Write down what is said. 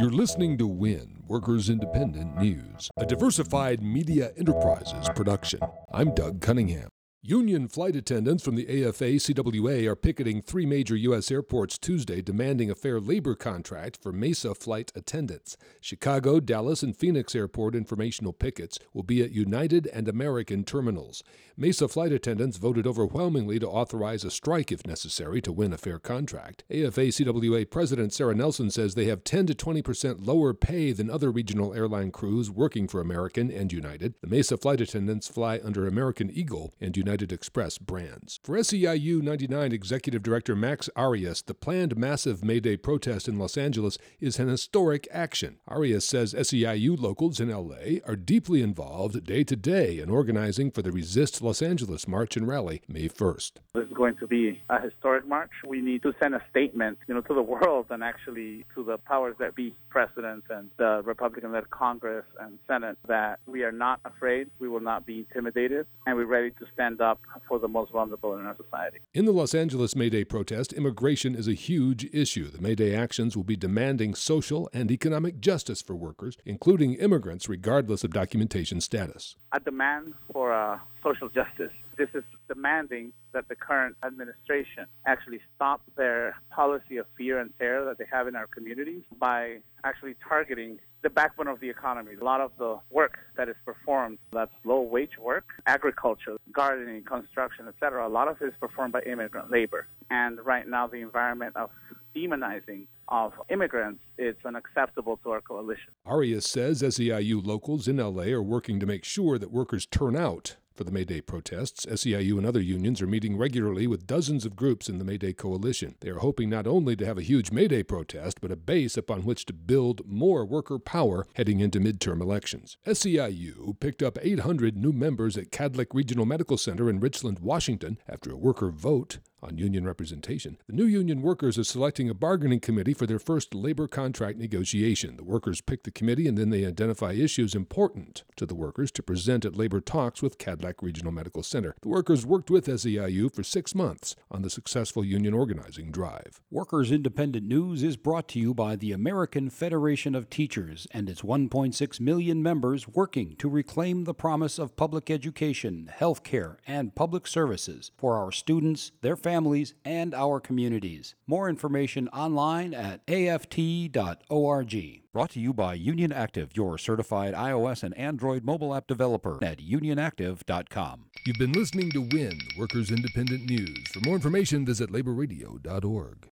You're listening to WIN, Workers Independent News, a diversified media enterprises production. I'm Doug Cunningham. Union flight attendants from the AFA CWA are picketing three major U.S. airports Tuesday demanding a fair labor contract for Mesa flight attendants. Chicago, Dallas, and Phoenix airport informational pickets will be at United and American terminals. Mesa flight attendants voted overwhelmingly to authorize a strike if necessary to win a fair contract. AFA CWA President Sara Nelson says they have 10 to 20 percent lower pay than other regional airline crews working for American and United. The Mesa flight attendants fly under American Eagle and United United Express brands. For SEIU 99 Executive Director Max Arias, the planned massive May Day protest in Los Angeles is an historic action. Arias says SEIU locals in LA are deeply involved day to day in organizing for the Resist Los Angeles March and Rally May 1st. This is going to be a historic march. We need to send a statement, you know, to the world and actually to the powers that be, president and the Republican-led Congress and Senate, that we are not afraid, we will not be intimidated, and we're ready to stand stand up for the most vulnerable in our society. In the Los Angeles May Day protest, immigration is a huge issue. The May Day actions will be demanding social and economic justice for workers, including immigrants, regardless of documentation status. A demand for uh, social justice. This is demanding that the current administration actually stop their policy of fear and terror that they have in our communities by actually targeting the backbone of the economy. A lot of the work that is performed, that's low wage work, agriculture, gardening, construction, etc., a lot of it is performed by immigrant labor. And right now, the environment of demonizing of immigrants is unacceptable to our coalition. Arias says SEIU locals in LA are working to make sure that workers turn out for the May Day protests, SEIU and other unions are meeting regularly with dozens of groups in the May Day coalition. They are hoping not only to have a huge May Day protest, but a base upon which to build more worker power heading into midterm elections. SEIU picked up 800 new members at Kadlec Regional Medical Center in Richland, Washington, after a worker vote on union representation. The new union workers are selecting a bargaining committee for their first labor contract negotiation. The workers pick the committee and then they identify issues important to the workers to present at labor talks with Kadlec Regional Medical Center. The workers worked with SEIU for six months on the successful union organizing drive. Workers Independent News is brought to you by the American Federation of Teachers and its 1.6 million members working to reclaim the promise of public education, health care, and public services for our students, their families, families, and our communities. More information online at aft.org. Brought to you by Union Active, your certified iOS and Android mobile app developer at unionactive.com. You've been listening to WIN, Workers Independent News. For more information, visit laborradio.org.